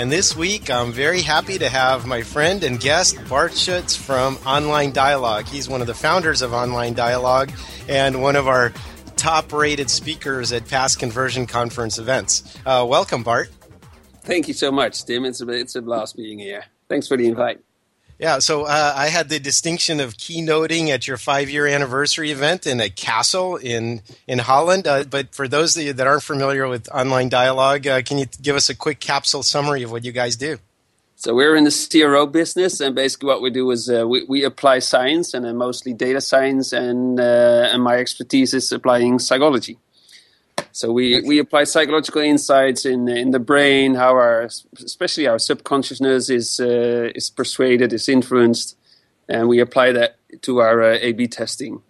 And this week, I'm very happy to have my friend and guest, Bart Schutz from Online Dialogue. He's one of the founders of Online Dialogue and one of our top rated speakers at past conversion conference events. Uh, welcome, Bart. Thank you so much, Tim. It's a, it's a blast being here. Thanks for the invite. Yeah, so uh, I had the distinction of keynoting at your five-year anniversary event in a castle in in Holland. Uh, but for those of you that aren't familiar with online dialogue, uh, can you give us a quick capsule summary of what you guys do? So we're in the CRO business, and basically what we do is uh, we, we apply science, and mostly data science, and uh, and my expertise is applying psychology. So we, we apply psychological insights in in the brain, how our especially our subconsciousness is uh, is persuaded, is influenced, and we apply that to our uh, A/B testing.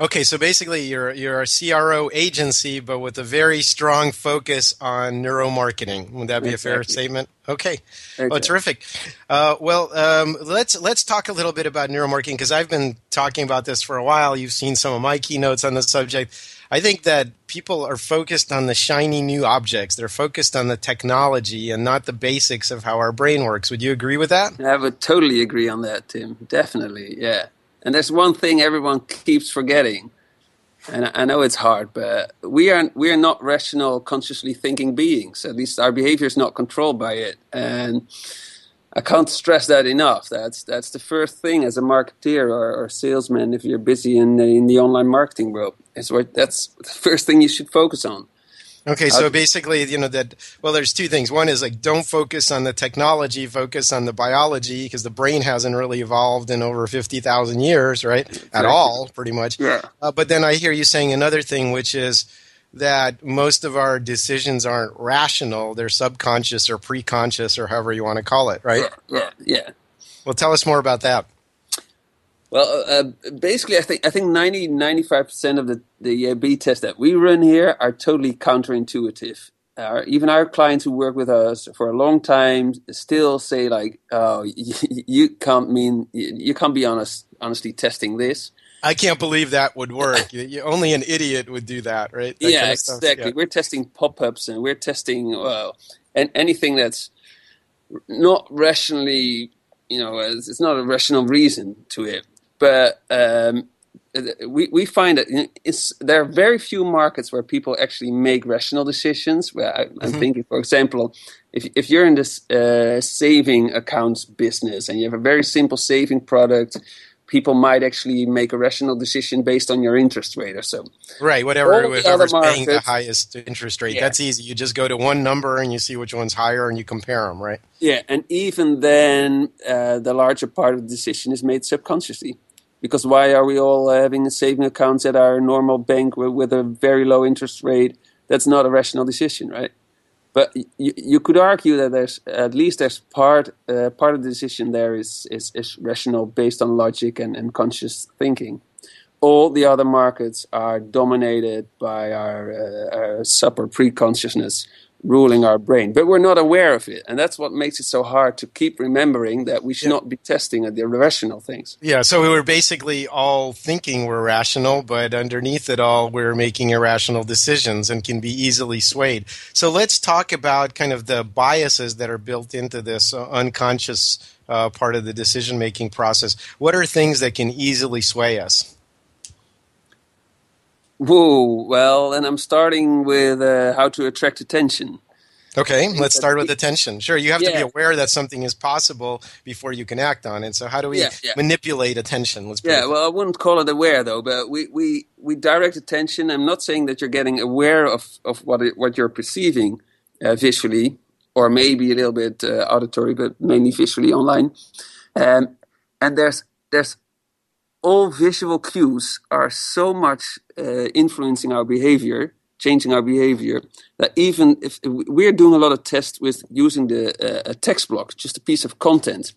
Okay, so basically you're you're a CRO agency, but with a very strong focus on neuromarketing. Would that be exactly. a fair statement? Okay, okay. oh, terrific. Uh, well, um, let's let's talk a little bit about neuromarketing because I've been talking about this for a while. You've seen some of my keynotes on the subject. I think that people are focused on the shiny new objects. They're focused on the technology and not the basics of how our brain works. Would you agree with that? I would totally agree on that, Tim. Definitely, yeah. And there's one thing everyone keeps forgetting, and I know it's hard, but we are we are not rational, consciously thinking beings. At least our behavior is not controlled by it, and I can't stress that enough. That's that's the first thing as a marketeer or, or salesman. If you're busy in the, in the online marketing world, is what that's the first thing you should focus on. Okay, so basically, you know that. Well, there's two things. One is like don't focus on the technology, focus on the biology, because the brain hasn't really evolved in over fifty thousand years, right? At all, pretty much. Yeah. Uh, but then I hear you saying another thing, which is that most of our decisions aren't rational; they're subconscious or preconscious, or however you want to call it, right? Yeah. Yeah. yeah. Well, tell us more about that. Well, uh, basically, I think I think 90 95 percent of the the uh, B tests that we run here are totally counterintuitive. Uh, even our clients who work with us for a long time still say like, "Oh, you, you can't mean you can't be honest honestly testing this." I can't believe that would work. you, only an idiot would do that, right? That yeah, kind of exactly. Yeah. We're testing pop-ups and we're testing well, and anything that's not rationally, you know, it's not a rational reason to it but um, we we find that it's, there are very few markets where people actually make rational decisions. Where I, am mm-hmm. thinking, for example, if if you're in this uh, saving accounts business and you have a very simple saving product, people might actually make a rational decision based on your interest rate or so. Right, whatever whoever's paying the highest interest rate. Yeah. That's easy. You just go to one number and you see which one's higher and you compare them, right? Yeah, and even then, uh, the larger part of the decision is made subconsciously because why are we all having saving accounts at our normal bank with, with, a very low interest rate? That's not a rational decision, right? But you, you could argue that there's at least there's part uh, part of the decision there is, is, is rational based on logic and, and conscious thinking. All the other markets are dominated by our, uh, our sub or pre-consciousness, ruling our brain, but we're not aware of it, and that's what makes it so hard to keep remembering that we should yeah. not be testing at the irrational things. Yeah, so we were basically all thinking we're rational, but underneath it all, we're making irrational decisions and can be easily swayed. So let's talk about kind of the biases that are built into this uh, unconscious uh, part of the decision making process. What are things that can easily sway us? Whoa, well, and I'm starting with uh, how to attract attention. Okay, let's start with attention. Sure, you have yeah. to be aware that something is possible before you can act on it. So, how do we yeah, yeah. manipulate attention? Let's yeah. Well, I wouldn't call it aware though, but we, we, we direct attention. I'm not saying that you're getting aware of, of what it, what you're perceiving uh, visually, or maybe a little bit uh, auditory, but mainly visually online. Um, and there's there's all visual cues are so much uh, influencing our behavior, changing our behavior, that even if we're doing a lot of tests with using the uh, a text block, just a piece of content,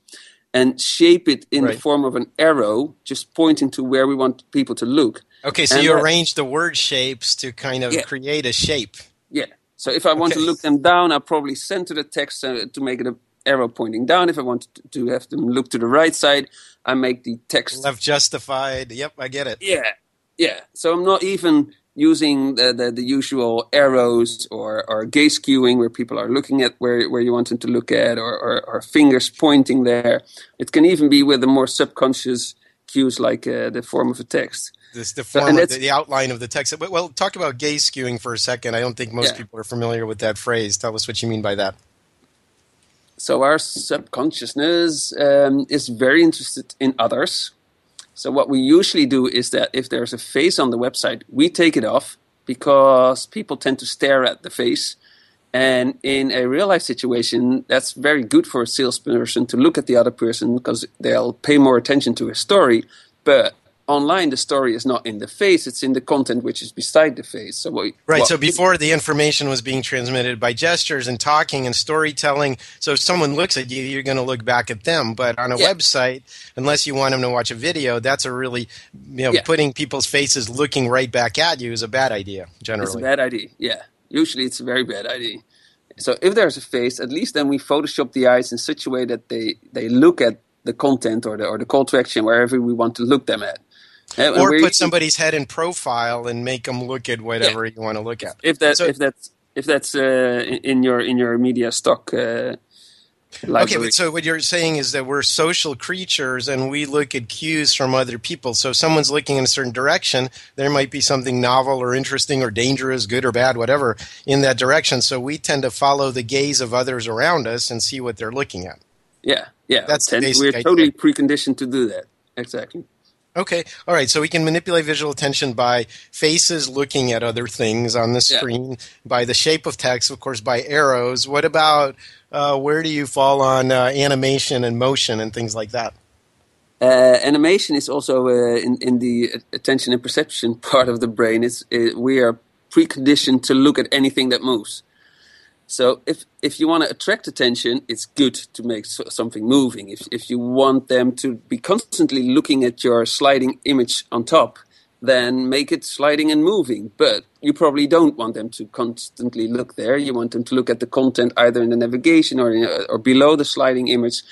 and shape it in Right. the form of an arrow, just pointing to where we want people to look. Okay, so And you that- arrange the word shapes to kind of Yeah. create a shape. Yeah. So if I want Okay. to look them down, I'll probably center the text uh, to make it an arrow pointing down. If I want to- have them look to the right side, I make the text. Left justified. Yep, I get it. Yeah. Yeah. So I'm not even using the, the, the usual arrows or, or gaze cueing where people are looking at where, where you want them to look at or, or, or fingers pointing there. It can even be with the more subconscious cues like uh, the form of a text. This the form and of the, the outline of the text. Well, talk about gaze cueing for a second. I don't think most Yeah. people are familiar with that phrase. Tell us what you mean by that. So our subconsciousness um, is very interested in others. So what we usually do is that if there's a face on the website, we take it off because people tend to stare at the face. And in a real life situation, that's very good for a salesperson to look at the other person because they'll pay more attention to his story. But online, the story is not in the face; it's in the content which is beside the face. So what, Right. what- so before the information was being transmitted by gestures and talking and storytelling, so if someone looks at you, you're going to look back at them. But on a Yeah. website, unless you want them to watch a video, that's a really, you know, Yeah. putting people's faces looking right back at you is a bad idea generally. It's a bad idea. Yeah. Usually it's a very bad idea. So if there's a face, at least then we Photoshop the eyes in such a way that they, they look at the content or the or the call to action wherever we want to look them at. And or put somebody's head in profile and make them look at whatever you want to look at. if that so- if that's if that's uh, in- your in your media stock uh, library. Okay, but so what you're saying is that we're social creatures and we look at cues from other people. So if someone's looking in a certain direction, there might be something novel or interesting or dangerous, good or bad, whatever, in that direction. So we tend to follow the gaze of others around us and see what they're looking at. yeah, yeah, That's basic we're idea. totally preconditioned to do that. Exactly. Okay, all right. So we can manipulate visual attention by faces looking at other things on the Yeah. screen, by the shape of text, of course, by arrows. What about uh, where do you fall on uh, animation and motion and things like that? Uh, animation is also uh, in in the attention and perception part of the brain. It's we are preconditioned to look at anything that moves. So if if you want to attract attention, it's good to make something moving. If if you want them to be constantly looking at your sliding image on top, then make it sliding and moving. But you probably don't want them to constantly look there. You want them to look at the content either in the navigation or in, or below the sliding image.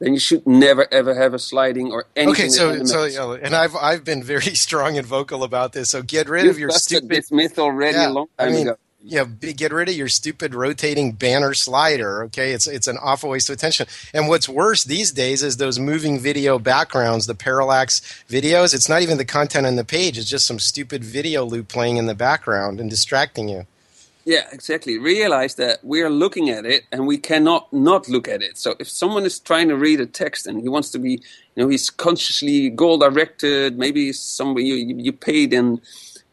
Then you should never ever have a sliding or anything. Okay, so so yeah, and I've I've been very strong and vocal about this. So get rid You've of your stupid this myth already Yeah, a long I time mean, ago. Yeah, b- get rid of your stupid rotating banner slider. Okay, it's it's an awful waste of attention. And what's worse these days is those moving video backgrounds, the parallax videos. It's not even the content on the page; it's just some stupid video loop playing in the background and distracting you. Yeah, exactly. Realize that we're looking at it and we cannot not look at it. So if someone is trying to read a text and he wants to be, you know, he's consciously goal directed, maybe somebody you, you you paid in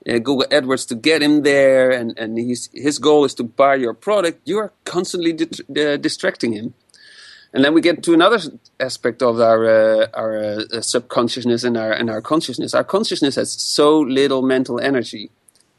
uh, Google AdWords to get him there and, and he's, his goal is to buy your product, you are constantly uh, distracting him. And then we get to another aspect of our uh, our uh, subconsciousness and our and our consciousness. Our consciousness has so little mental energy;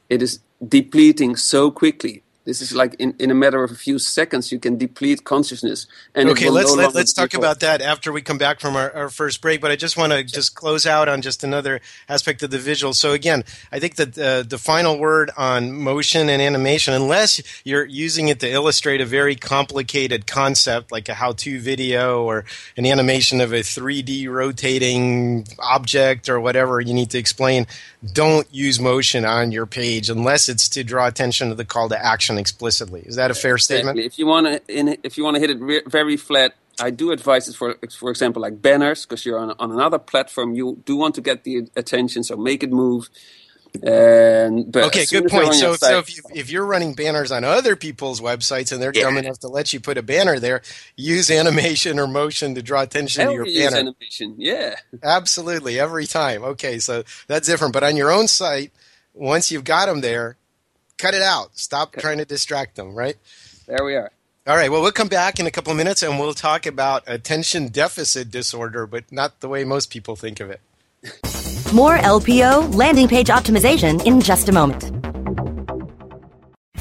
it is depleting so quickly. This is like in, in a matter of a few seconds, you can deplete consciousness. And Okay, let's no let, let's talk for- about that after we come back from our, our first break. But I just want to just close out on just another aspect of the visual. So again, I think that uh, the final word on motion and animation, unless you're using it to illustrate a very complicated concept like a how-to video or an animation of a 3D rotating object or whatever you need to explain, don't use motion on your page unless it's to draw attention to the call to action explicitly. Is that a fair statement? Exactly. If you want to, if you want to hit it re- very flat, I do advise it for, for example, like banners, because you're on, on another platform. You do want to get the attention, so make it move. And but Okay, good point. on your So, so if, you, if you're running banners on other people's websites and they're Yeah. dumb enough to let you put a banner there, use animation or motion to draw attention to your use banner. animation. Yeah, Absolutely, every time. Okay, so that's different. But on your own site, once you've got them there, cut it out. Stop trying to distract them, right? there we are. All right, well, we'll come back in a couple of minutes and we'll talk about attention deficit disorder, but not the way most people think of it. More LPO landing page optimization in just a moment.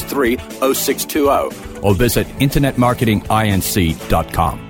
563 0620 or visit InternetMarketingINC.com.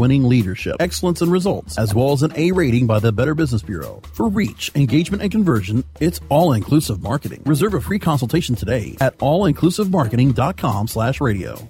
winning leadership, excellence, and results, as well as an A rating by the Better Business Bureau. For reach, engagement, and conversion, it's All Inclusive Marketing. Reserve a free consultation today at allinclusivemarketing.com slash radio.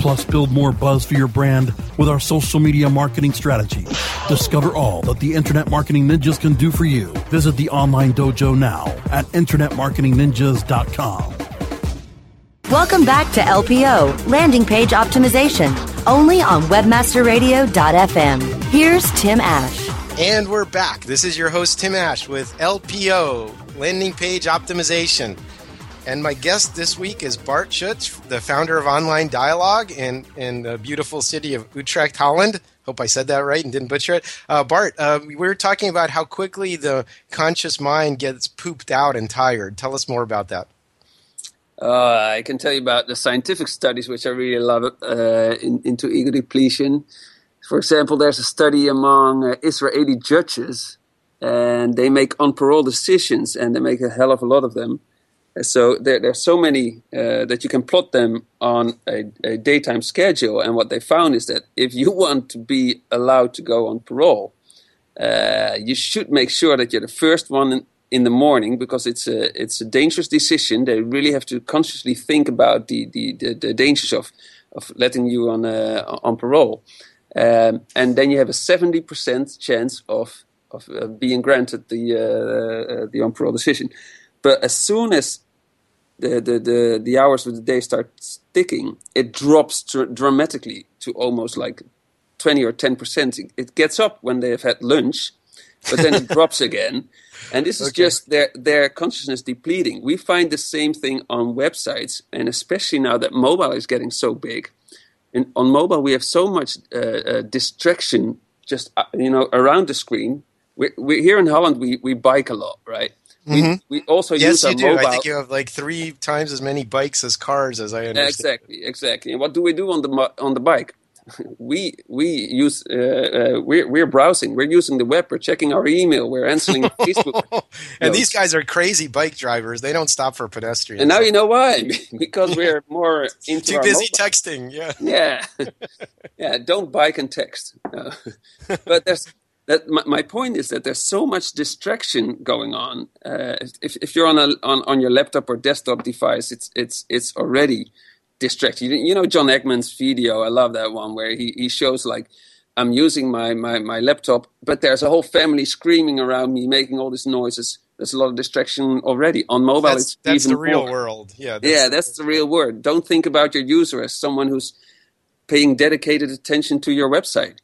Plus, build more buzz for your brand with our social media marketing strategy. Discover all that the Internet Marketing Ninjas can do for you. Visit the online dojo now at InternetMarketingNinjas.com. Welcome back to LPO, Landing Page Optimization, only on WebmasterRadio.fm. Here's Tim Ash. And we're back. This is your host, Tim Ash, with LPO, Landing Page Optimization. And my guest this week is Bart Schutz, the founder of Online Dialogue in, in the beautiful city of Utrecht, Holland. Hope I said that right and didn't butcher it. Uh, Bart, uh, we were talking about how quickly the conscious mind gets pooped out and tired. Tell us more about that. Uh, I can tell you about the scientific studies, which I really love uh, in, into ego depletion. For example, there's a study among uh, Israeli judges, and they make on parole decisions, and they make a hell of a lot of them. So there, there are so many uh, that you can plot them on a, a, daytime schedule. And what they found is that if you want to be allowed to go on parole, uh, you should make sure that you're the first one in, the morning because it's a it's a dangerous decision. They really have to consciously think about the the, the, the dangers of of letting you on uh, on parole. Um, and then you have a seventy percent chance of of uh, being granted the uh, the on parole decision. But as soon as the, the, the, the hours of the day start ticking, it drops dr- dramatically to almost like 20 or 10%. It gets up when they have had lunch, but then it drops again. And this is okay. just their, their consciousness depleting. We find the same thing on websites, and especially now that mobile is getting so big. And on mobile, we have so much uh, uh, distraction just uh, you know around the screen. We, we here in Holland, we, we bike a lot, right? Mm-hmm. We, we also yes, use you do. Mobile. I think you have like three times as many bikes as cars, as I understand. Exactly, exactly. And what do we do on the on the bike? we we use uh, uh, we're we're browsing. We're using the web. We're checking our email. We're answering Facebook. and these guys are crazy bike drivers. They don't stop for pedestrians. And now you know why? because we're more into too busy mobile. texting. Yeah, yeah, yeah. Don't bike and text. No. but there's that my, my, point is that there's so much distraction going on. Uh, if, if you're on a on, on your laptop or desktop device, it's it's it's already distracting. You know John Eggman's video. I love that one where he, he shows like I'm using my, my my laptop, but there's a whole family screaming around me, making all these noises. There's a lot of distraction already on mobile. That's, it's that's the real more. world. Yeah, that's, yeah, that's the real world. Don't think about your user as someone who's paying dedicated attention to your website.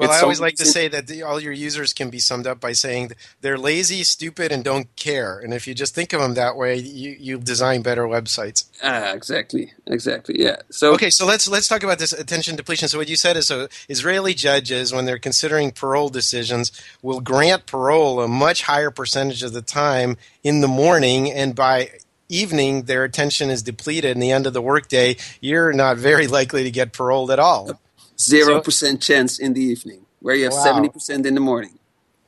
Well, I always like to say that the, all your users can be summed up by saying they're lazy, stupid, and don't care. And if you just think of them that way, you you design better websites. Ah, exactly, exactly. Yeah. So okay, so let's let's talk about this attention depletion. So what you said is, so Israeli judges, when they're considering parole decisions, will grant parole a much higher percentage of the time in the morning, and by evening their attention is depleted. And the end of the workday, you're not very likely to get paroled at all. Zero percent chance in the evening, where you have Wow. seventy percent in the morning.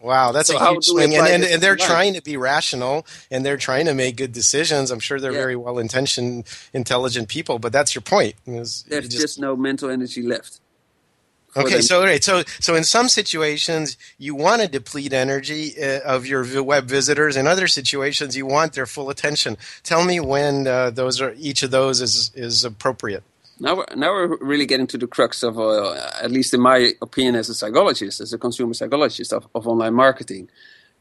Wow, that's So a huge swing, and, and, and they're trying to be rational and they're trying to make good decisions. I'm sure they're Yeah. very well intentioned, intelligent people, but that's your point. There's just- just, no mental energy left. Okay, them. so all right, so so in some situations you want to deplete energy uh, of your web visitors. In other situations, you want their full attention. Tell me when uh, those are each of those is is appropriate. Now, we're, now we're really getting to the crux of, uh, at least in my opinion, as a psychologist, as a consumer psychologist of, of online marketing.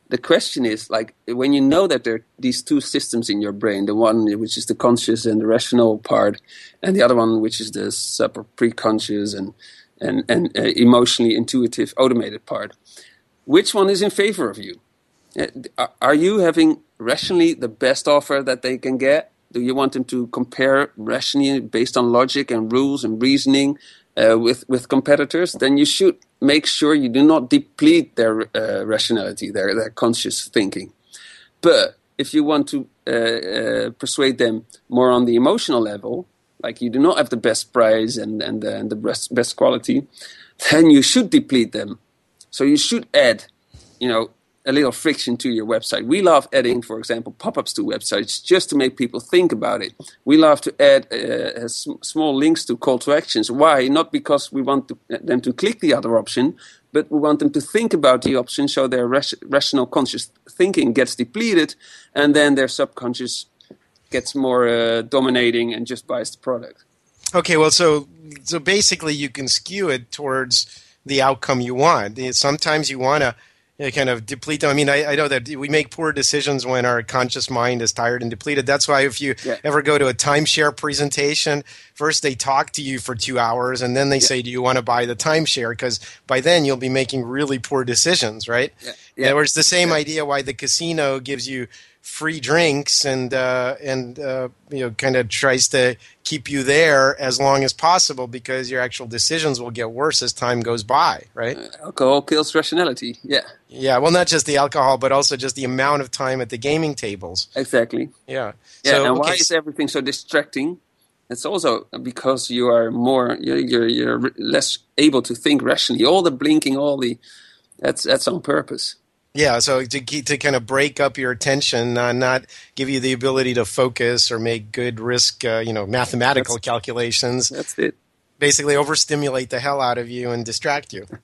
The question is like when you know that there are these two systems in your brain, the one which is the conscious and the rational part, and the other one which is the sub or preconscious and and and uh, emotionally intuitive automated part. Which one is in favor of you? Uh, Are you having rationally the best offer that they can get? Do you want them to compare rationally based on logic and rules and reasoning uh, with with competitors? Then you should make sure you do not deplete their uh, rationality, their their conscious thinking. But if you want to uh, uh, persuade them more on the emotional level, like you do not have the best price and and, and the best best quality, then you should deplete them. So you should add, you know, a little friction to your website. We love adding, for example, pop-ups to websites just to make people think about it. We love to add uh, small links to call to actions. Why? Not because we want to, them to click the other option, but we want them to think about the option so their rational conscious thinking gets depleted, and then their subconscious gets more uh, dominating and just buys the product. Okay, well, so so basically, you can skew it towards the outcome you want. Sometimes you want to Uh, kind of deplete them. I mean, I, I know that we make poor decisions when our conscious mind is tired and depleted. That's why if you Yeah. ever go to a timeshare presentation, first they talk to you for two hours, and then they say, "Do you want to buy the timeshare?" Because by then you'll be making really poor decisions, right? Yeah. Yeah. Yeah. Or it's the same Yeah. idea why the casino gives you free drinks and uh, and uh, you know kind of tries to keep you there as long as possible because your actual decisions will get worse as time goes by, right? Alcohol kills rationality. Yeah, Yeah, well, not just the alcohol, but also just the amount of time at the gaming tables. exactly. Yeah. Yeah, So, and why is everything so distracting? It's also because you are more you're, you're you're less able to think rationally. All the blinking, all the that's that's on purpose. Yeah, so to to kind of break up your attention, uh, not give you the ability to focus or make good risk, uh, you know, mathematical calculations. That's it. Basically, overstimulate the hell out of you and distract you.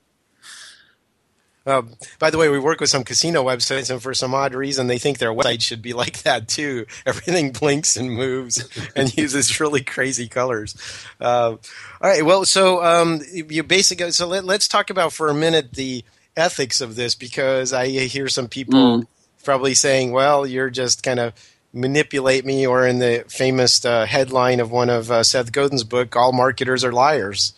Um, by the way, we work with some casino websites, and for some odd reason, they think their website should be like that too. Everything blinks and moves and uses really crazy colors. Uh, all right, well, so um, you basically so let, let's talk about for a minute the ethics of this because I hear some people probably saying, "Well, you're just kind of." manipulate me or in the famous uh, headline of one of uh, Seth Godin's book all marketers are liars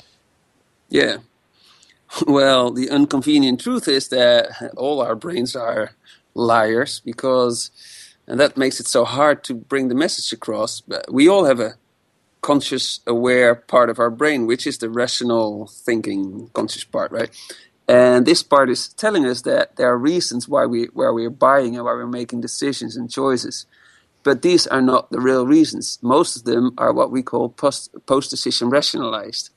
Yeah. Well, the inconvenient truth is that all our brains are liars because, and that makes it so hard to bring the message across. But we all have a conscious, aware part of our brain, which is the rational thinking, conscious part, right? And this part is telling us that there are reasons why we why we're buying and why we're making decisions and choices. But these are not the real reasons. Most of them are what we call post post decision rationalized.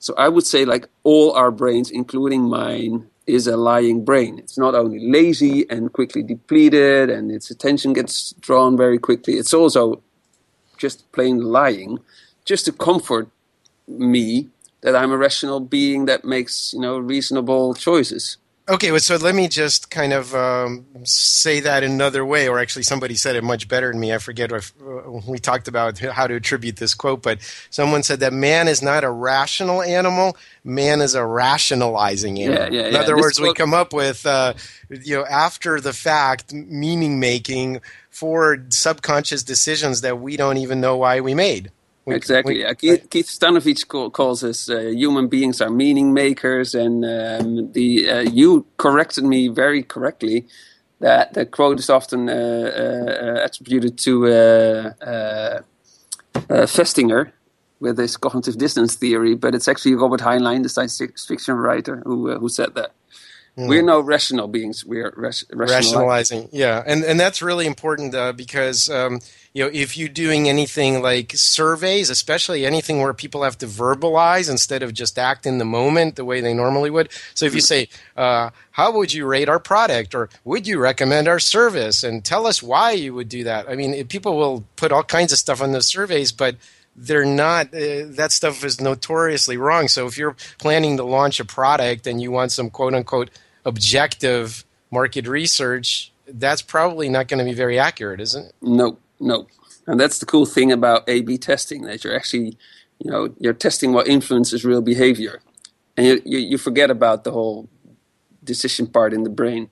So I would say, like all our brains, including mine, is a lying brain. It's not only lazy and quickly depleted, and its attention gets drawn very quickly. It's also just plain lying, just to comfort me that I'm a rational being that makes you know reasonable choices. Okay, well, so let me just kind of um, say that another way, or actually, somebody said it much better than me. I forget if uh, we talked about how to attribute this quote, but someone said that man is not a rational animal; man is a rationalizing animal. Yeah, yeah, In other This words, we come up with, uh, you know, after the fact, meaning making for subconscious decisions that we don't even know why we made. We- exactly. we- yeah. Keith, Keith Stanovich call, calls us uh, human beings are meaning makers, and um, the uh, you corrected me very correctly that the quote is often uh, uh, attributed to uh, uh, uh, Festinger with his cognitive dissonance theory, but it's actually Robert Heinlein, the science fiction writer, who uh, who said that. We're no rational beings. We're ras- rationalizing. Yeah, and and that's really important uh, because um, you know if you're doing anything like surveys, especially anything where people have to verbalize instead of just act in the moment the way they normally would. So if you say, uh, "How would you rate our product?" or "Would you recommend our service?" and tell us why you would do that. I mean, people will put all kinds of stuff on those surveys, but they're not uh, that stuff is notoriously wrong so if you're planning to launch a product and you want some quote unquote objective market research, that's probably not going to be very accurate, isn't it? No, no. And that's the cool thing about A/B testing that you're actually, you know, you're testing what influences real behavior, and you, you, you forget about the whole decision part in the brain.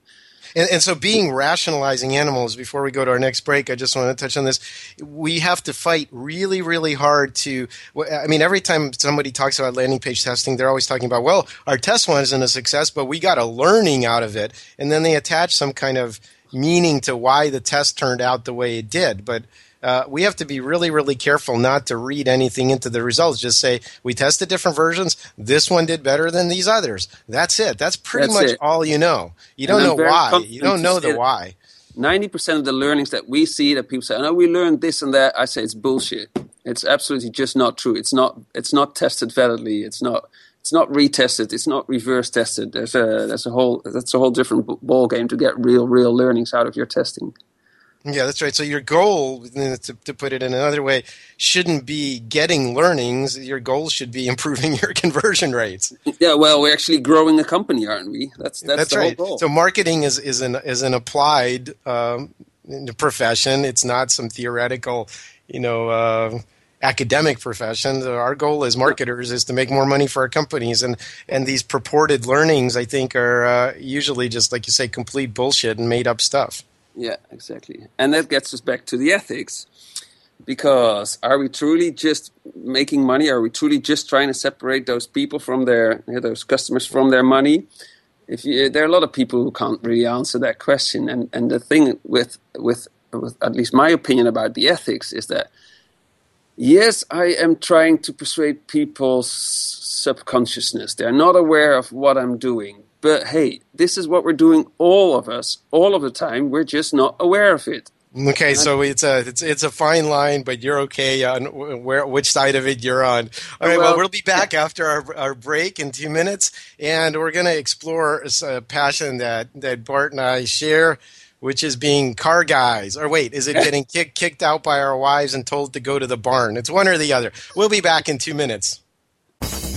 And, and, so, being rationalizing animals, before we go to our next break, I just want to touch on this. We have to fight really, really hard to. I mean, every time somebody talks about landing page testing, they're always talking about, well, our test wasn't a success, but we got a learning out of it. And then they attach some kind of meaning to why the test turned out the way it did. But uh, we have to be really, really careful not to read anything into the results. Just say we tested different versions. This one did better than these others. That's it. That's pretty That's much it. all you know. You don't know why. You don't know the why. Ninety percent of the learnings that we see that people say, "Oh, no, we learned this and that," I say it's bullshit. It's absolutely just not true. It's not. It's not tested validly. It's not. It's not retested. It's not reverse tested. There's a. There's a whole. That's a whole different ball game to get real, real learnings out of your testing. Yeah, that's right. So your goal, to, to put it in another way, shouldn't be getting learnings. Your goal should be improving your conversion rates. Yeah, well, we're actually growing a company, aren't we? That's that's, that's the right. whole goal. So marketing is is an is an applied um, profession. It's not some theoretical, you know. Uh, academic profession our goal as marketers is to make more money for our companies and and these purported learnings i think are uh, usually just like you say complete bullshit and made up stuff yeah, exactly. And that gets us back to the ethics. Because are we truly just making money? Are we truly just trying to separate those people from their, you know, those customers from their money? If you, eh, there are a lot of people who can't really answer that question. And, and the thing with, with, with at least my opinion about the ethics is that yes, I am trying to persuade people's subconsciousness. They're not aware of what I'm doing, but hey, this is what we're doing, all of us, all of the time. We're just not aware of it. Okay, so it's a it's it's a fine line, but you're okay on where which side of it you're on. All right, well, well we'll be back after our, our break in two minutes, and we're going to explore a passion that that Bart and I share, which is being car guys. Or wait, is it getting kicked kicked out by our wives and told to go to the barn? It's one or the other. We'll be back in two minutes.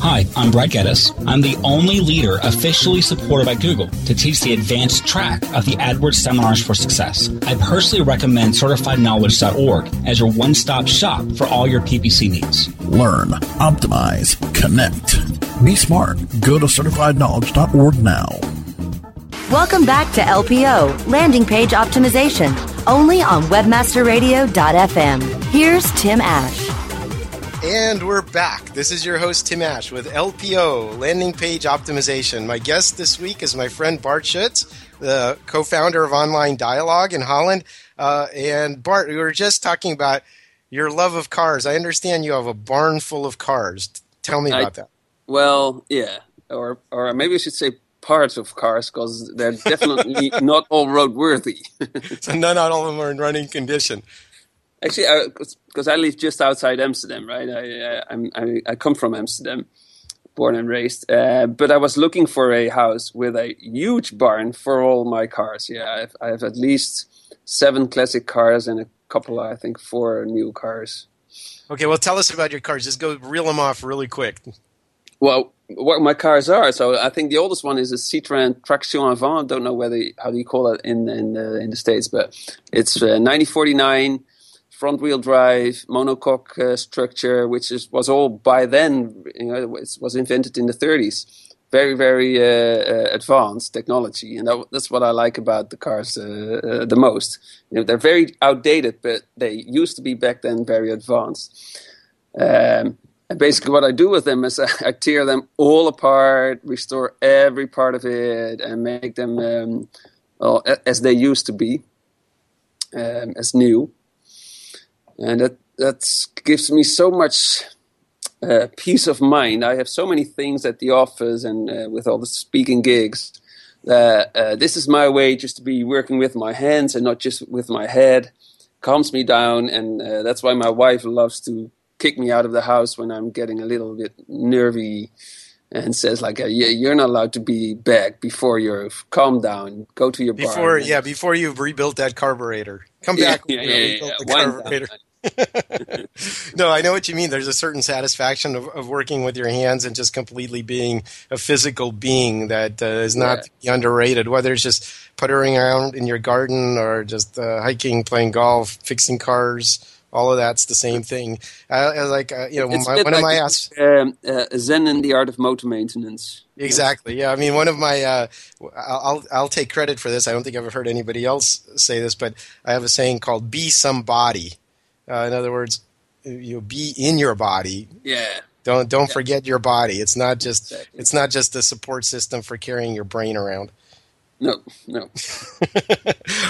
Hi, I'm Brad Geddes. I'm the only leader officially supported by Google to teach the advanced track of the AdWords Seminars for Success. I personally recommend CertifiedKnowledge.org as your one stop shop for all your PPC needs. Learn, optimize, connect. Be smart. Go to CertifiedKnowledge.org now. Welcome back to LPO, Landing Page Optimization, only on WebmasterRadio.fm. Here's Tim Ash. And we're back. This is your host, Tim Ash, with LPO, Landing Page Optimization. My guest this week is my friend Bart Schutz, the co founder of Online Dialogue in Holland. Uh, and Bart, we were just talking about your love of cars. I understand you have a barn full of cars. Tell me about I, that. Well, yeah. Or, or maybe I should say parts of cars because they're definitely not all roadworthy. so, none, not all of them are in running condition. Actually, because I, I, live just outside Amsterdam, right? I, I, I, come from Amsterdam, born and raised. Uh, but I was looking for a house with a huge barn for all my cars. Yeah, I have, I have at least seven classic cars and a couple, I think, four new cars. Okay, well, tell us about your cars. Just go reel them off really quick. Well, what my cars are. So I think the oldest one is a Citroën Traction Avant. Don't know whether how do you call it in in the, in the states, but it's uh, 1949 front wheel drive monocoque uh, structure, which is, was all by then, you know, it was invented in the 30s. Very, very uh, uh, advanced technology, and that, that's what I like about the cars uh, uh, the most. You know, they're very outdated, but they used to be back then very advanced. Um, and basically, what I do with them is I, I, tear them all apart, restore every part of it, and make them um, well, as they used to be, um, as new and that that gives me so much uh, peace of mind. I have so many things at the office and uh, with all the speaking gigs. that uh, this is my way just to be working with my hands and not just with my head. Calms me down, and uh, that's why my wife loves to kick me out of the house when I'm getting a little bit nervy and says like, "Yeah, you're not allowed to be back before you've calmed down. Go to your before, yeah, before you've rebuilt that carburetor. Come back. Yeah, yeah, yeah, yeah. carburetor. no, I know what you mean. There's a certain satisfaction of, of, working with your hands and just completely being a physical being that uh, is not yeah. underrated. Whether it's just puttering around in your garden or just uh, hiking, playing golf, fixing cars, all of that's the same thing. Uh, like uh, you know, it's my, one like of my asks, um, uh, Zen in the art of motor maintenance. Exactly. Yeah. I mean, one of my uh, I'll I'll take credit for this. I don't think I've ever heard anybody else say this, but I have a saying called "be somebody." Uh, in other words, you know, be in your body. Yeah. Don't don't yeah. forget your body. It's not just exactly. it's not just a support system for carrying your brain around. No, no.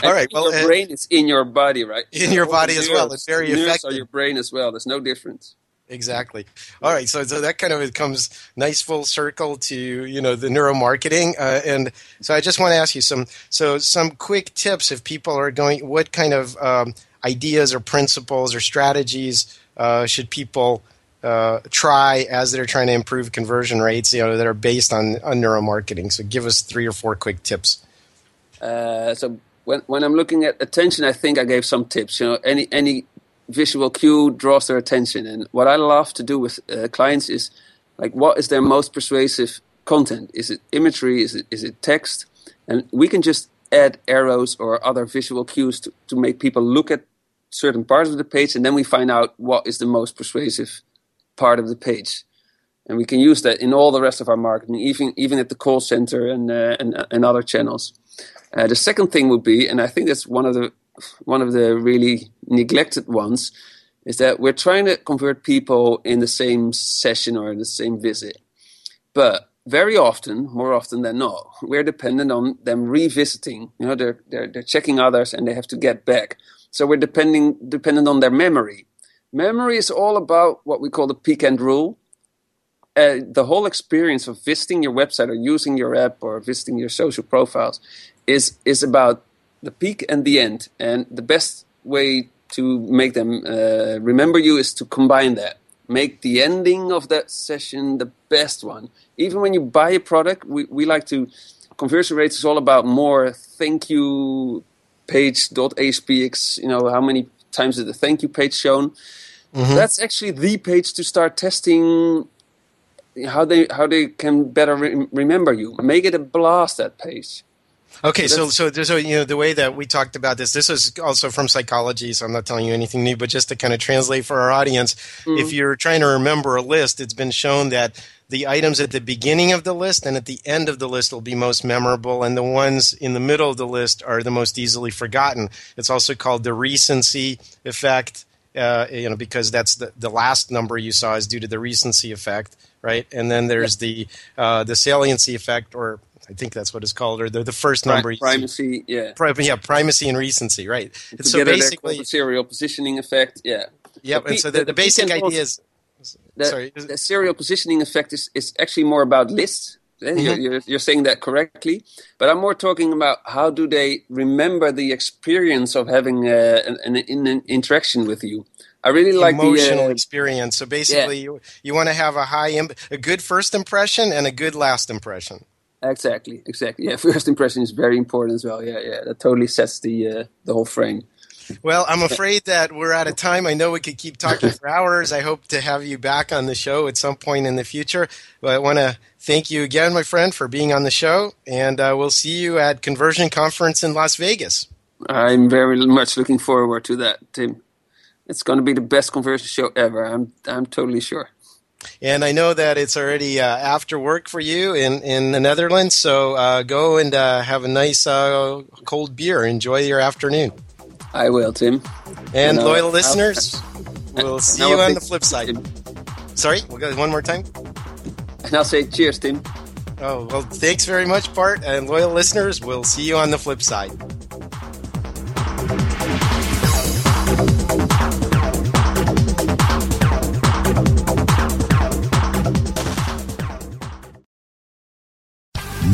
All right. Well, your uh, brain is in your body, right? In your body as well. It's very effective. Or your brain as well. There's no difference. Exactly. All right. So, so that kind of comes nice full circle to you know the neuromarketing, uh, and so I just want to ask you some so some quick tips if people are going. What kind of um, ideas or principles or strategies uh, should people uh, try as they're trying to improve conversion rates, you know, that are based on, on neuromarketing? So give us three or four quick tips. Uh, so when, when I'm looking at attention, I think I gave some tips. You know, any any visual cue draws their attention, and what I love to do with uh, clients is like, what is their most persuasive content? Is it imagery? Is it is it text? And we can just add arrows or other visual cues to, to make people look at certain parts of the page, and then we find out what is the most persuasive part of the page. And we can use that in all the rest of our marketing, even even at the call center and uh, and, and other channels. Uh, the second thing would be, and I think that's one of the one of the really neglected ones, is that we're trying to convert people in the same session or in the same visit, but very often, more often than not, we're dependent on them revisiting. You know, they're, they're, they're checking others and they have to get back. So we're depending, dependent on their memory. Memory is all about what we call the peak end rule. Uh, the whole experience of visiting your website or using your app or visiting your social profiles is, is about the peak and the end. And the best way to make them uh, remember you is to combine that make the ending of that session the best one. Even when you buy a product, we, we like to conversion rates is all about more thank you page dot aspx. You know how many times is the thank you page shown? Mm-hmm. That's actually the page to start testing how they how they can better re- remember you. Make it a blast that page. Okay, so so so you know the way that we talked about this. This is also from psychology, so I'm not telling you anything new, but just to kind of translate for our audience, mm-hmm. if you're trying to remember a list, it's been shown that the items at the beginning of the list and at the end of the list will be most memorable, and the ones in the middle of the list are the most easily forgotten. It's also called the recency effect, uh, you know, because that's the, the last number you saw is due to the recency effect, right? And then there's the uh, the saliency effect, or I think that's what it's called, or the, the first number. primacy, yeah. Pri- yeah, primacy and recency, right? so basically, the serial positioning effect, yeah. Yep, and so the, the basic idea is the, Sorry. the serial positioning effect is, is actually more about lists. Eh, mm-hmm. You're, you're, you're, saying that correctly, but I'm more talking about how do they remember the experience of having uh, an, an, an, interaction with you. I really like emotional the, uh, experience. So basically, yeah. you you want to have a high, Im- a good first impression and a good last impression. Exactly, exactly. Yeah, first impression is very important as well. Yeah, yeah, that totally sets the uh, the whole frame. Well, I'm afraid that we're out of time. I know we could keep talking for hours. I hope to have you back on the show at some point in the future. But I want to thank you again, my friend, for being on the show, and uh, we'll see you at Conversion Conference in Las Vegas. I'm very much looking forward to that, Tim. It's going to be the best conversion show ever. I'm I'm totally sure. And I know that it's already uh, after work for you in, in the Netherlands, so uh, go and uh, have a nice uh, cold beer. Enjoy your afternoon. I will, Tim. And, loyal listeners, we'll see you on the flip side. Tim. Sorry, we'll go one more time. And I'll say cheers, Tim. Oh, well, thanks very much, Bart. And loyal listeners, we'll see you on the flip side.